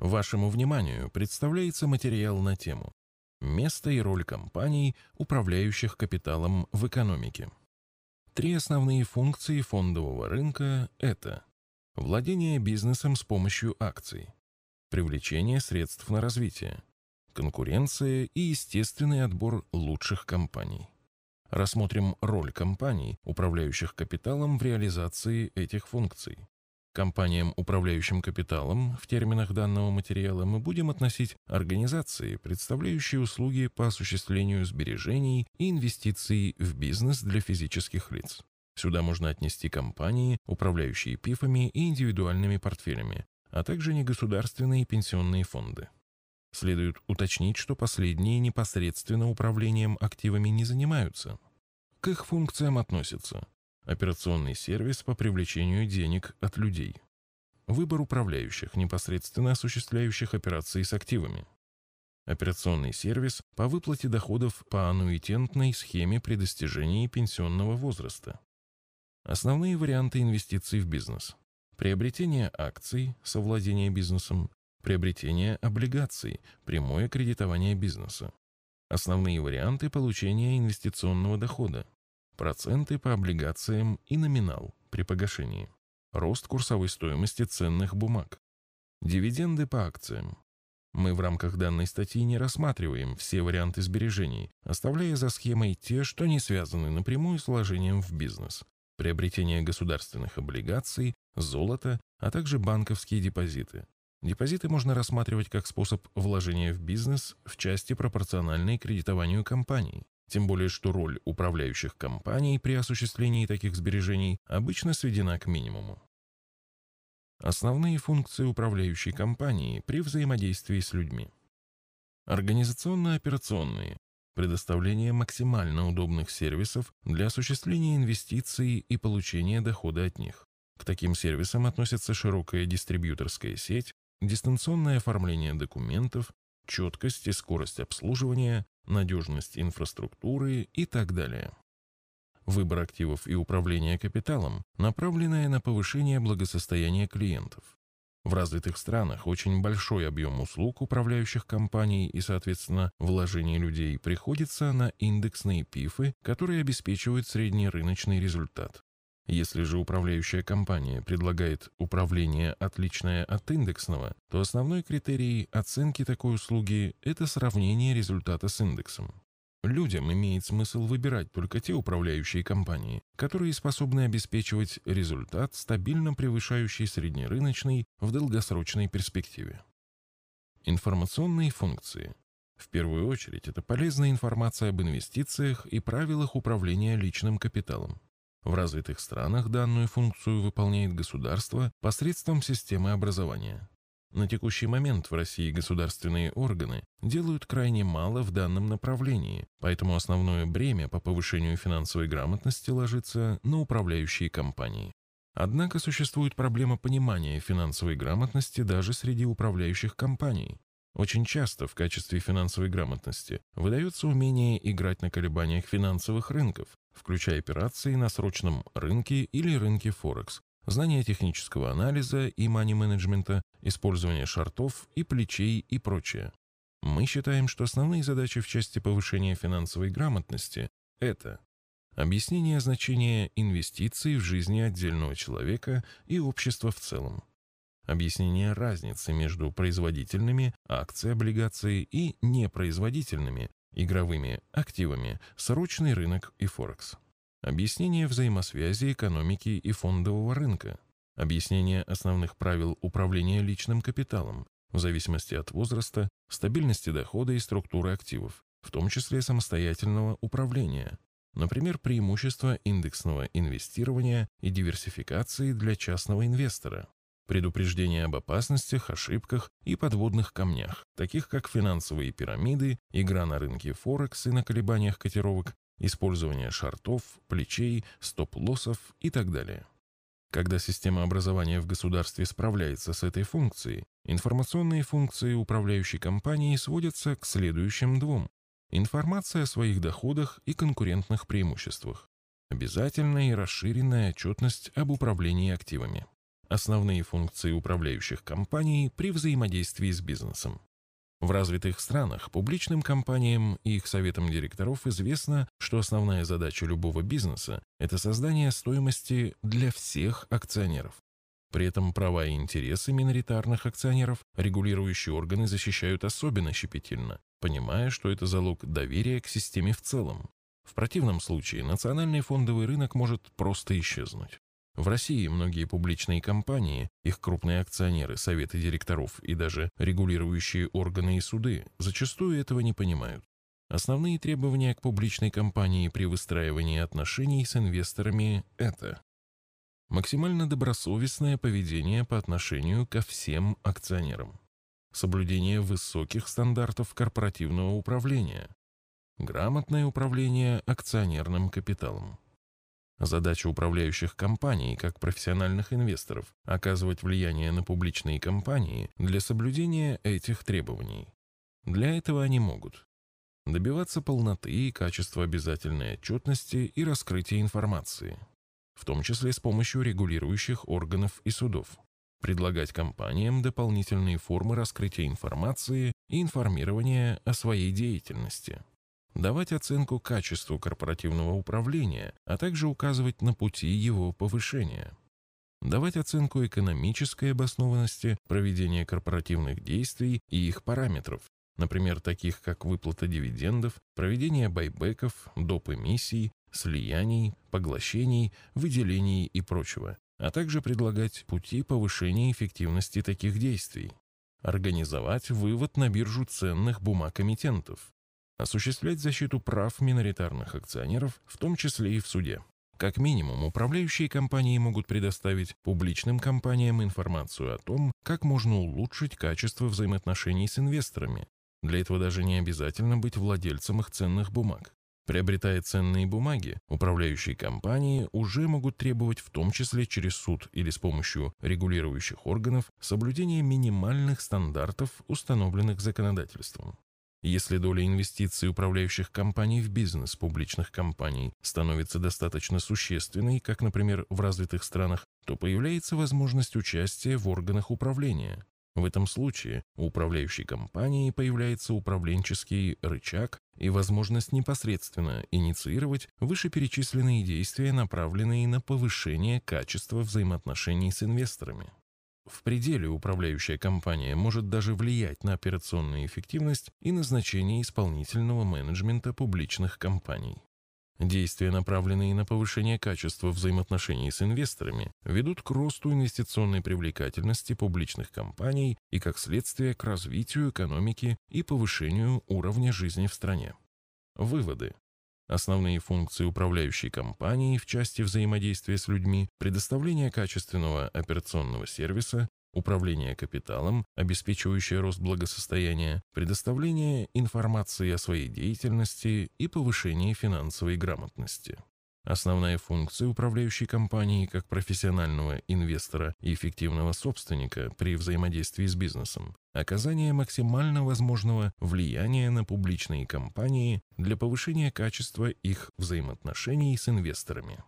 Вашему вниманию представляется материал на тему «Место и роль компаний, управляющих капиталом в экономике». Три основные функции фондового рынка – это владение бизнесом с помощью акций, привлечение средств на развитие, конкуренция и естественный отбор лучших компаний. Рассмотрим роль компаний, управляющих капиталом в реализации этих функций. Компаниям, управляющим капиталом, в терминах данного материала мы будем относить организации, представляющие услуги по осуществлению сбережений и инвестиций в бизнес для физических лиц. Сюда можно отнести компании, управляющие ПИФами и индивидуальными портфелями, а также негосударственные пенсионные фонды. Следует уточнить, что последние непосредственно управлением активами не занимаются. К их функциям относятся операционный сервис по привлечению денег от людей, выбор управляющих, непосредственно осуществляющих операции с активами, операционный сервис по выплате доходов по аннуитентной схеме при достижении пенсионного возраста, основные варианты инвестиций в бизнес, приобретение акций, совладение бизнесом, приобретение облигаций, прямое кредитование бизнеса, основные варианты получения инвестиционного дохода, проценты по облигациям и номинал при погашении, рост курсовой стоимости ценных бумаг, дивиденды по акциям. Мы в рамках данной статьи не рассматриваем все варианты сбережений, оставляя за схемой те, что не связаны напрямую с вложением в бизнес, приобретение государственных облигаций, золота, а также банковские депозиты. Депозиты можно рассматривать как способ вложения в бизнес в части пропорциональной кредитованию компаний. Тем более, что роль управляющих компаний при осуществлении таких сбережений обычно сведена к минимуму. Основные функции управляющей компании при взаимодействии с людьми. Организационно-операционные. Предоставление максимально удобных сервисов для осуществления инвестиций и получения дохода от них. К таким сервисам относятся широкая дистрибьюторская сеть, дистанционное оформление документов, четкость и скорость обслуживания, надежность инфраструктуры и так далее. Выбор активов и управление капиталом, направленное на повышение благосостояния клиентов. В развитых странах очень большой объем услуг управляющих компаний и, соответственно, вложений людей приходится на индексные пифы, которые обеспечивают средний рыночный результат. Если же управляющая компания предлагает управление отличное от индексного, то основной критерий оценки такой услуги – это сравнение результата с индексом. Людям имеет смысл выбирать только те управляющие компании, которые способны обеспечивать результат, стабильно превышающий среднерыночный в долгосрочной перспективе. Информационные функции. В первую очередь, это полезная информация об инвестициях и правилах управления личным капиталом. В развитых странах данную функцию выполняет государство посредством системы образования. На текущий момент в России государственные органы делают крайне мало в данном направлении, поэтому основное бремя по повышению финансовой грамотности ложится на управляющие компании. Однако существует проблема понимания финансовой грамотности даже среди управляющих компаний. Очень часто в качестве финансовой грамотности выдается умение играть на колебаниях финансовых рынков, включая операции на срочном рынке или рынке Форекс, знание технического анализа и мани-менеджмента, использование шартов и плечей и прочее. Мы считаем, что основные задачи в части повышения финансовой грамотности – это объяснение значения инвестиций в жизни отдельного человека и общества в целом, объяснение разницы между производительными акции, облигации и непроизводительными игровыми активами, срочный рынок и Форекс. Объяснение взаимосвязи экономики и фондового рынка. Объяснение основных правил управления личным капиталом в зависимости от возраста, стабильности дохода и структуры активов, в том числе самостоятельного управления. Например, преимущества индексного инвестирования и диверсификации для частного инвестора предупреждение об опасностях, ошибках и подводных камнях, таких как финансовые пирамиды, игра на рынке Форекс и на колебаниях котировок, использование шартов, плечей, стоп-лоссов и так далее. Когда система образования в государстве справляется с этой функцией, информационные функции управляющей компании сводятся к следующим двум. Информация о своих доходах и конкурентных преимуществах. Обязательная и расширенная отчетность об управлении активами. Основные функции управляющих компаний при взаимодействии с бизнесом. В развитых странах публичным компаниям и их советам директоров известно, что основная задача любого бизнеса – это создание стоимости для всех акционеров. При этом права и интересы миноритарных акционеров регулирующие органы защищают особенно щепетильно, понимая, что это залог доверия к системе в целом. В противном случае национальный фондовый рынок может просто исчезнуть. В России многие публичные компании, их крупные акционеры, советы директоров и даже регулирующие органы и суды зачастую этого не понимают. Основные требования к публичной компании при выстраивании отношений с инвесторами – это максимально добросовестное поведение по отношению ко всем акционерам, соблюдение высоких стандартов корпоративного управления, грамотное управление акционерным капиталом, Задача управляющих компаний, как профессиональных инвесторов, оказывать влияние на публичные компании для соблюдения этих требований. Для этого они могут добиваться полноты и качества обязательной отчетности и раскрытия информации, в том числе с помощью регулирующих органов и судов, предлагать компаниям дополнительные формы раскрытия информации и информирования о своей деятельности, давать оценку качеству корпоративного управления, а также указывать на пути его повышения, давать оценку экономической обоснованности проведения корпоративных действий и их параметров, например, таких как выплата дивидендов, проведение байбеков, доп. эмиссий, слияний, поглощений, выделений и прочего, а также предлагать пути повышения эффективности таких действий, организовать вывод на биржу ценных бумаг эмитентов, осуществлять защиту прав миноритарных акционеров, в том числе и в суде. Как минимум, управляющие компании могут предоставить публичным компаниям информацию о том, как можно улучшить качество взаимоотношений с инвесторами. Для этого даже не обязательно быть владельцем их ценных бумаг. Приобретая ценные бумаги, управляющие компании уже могут требовать в том числе через суд или с помощью регулирующих органов соблюдения минимальных стандартов, установленных законодательством. Если доля инвестиций управляющих компаний в бизнес публичных компаний становится достаточно существенной, как, например, в развитых странах, то появляется возможность участия в органах управления. В этом случае у управляющей компании появляется управленческий рычаг и возможность непосредственно инициировать вышеперечисленные действия, направленные на повышение качества взаимоотношений с инвесторами. В пределе управляющая компания может даже влиять на операционную эффективность и назначение исполнительного менеджмента публичных компаний. Действия, направленные на повышение качества взаимоотношений с инвесторами, ведут к росту инвестиционной привлекательности публичных компаний и, как следствие, к развитию экономики и повышению уровня жизни в стране. Выводы. Основные функции управляющей компании в части взаимодействия с людьми, предоставление качественного операционного сервиса, управление капиталом, обеспечивающее рост благосостояния, предоставление информации о своей деятельности и повышение финансовой грамотности. Основная функция управляющей компании как профессионального инвестора и эффективного собственника при взаимодействии с бизнесом – оказание максимально возможного влияния на публичные компании для повышения качества их взаимоотношений с инвесторами.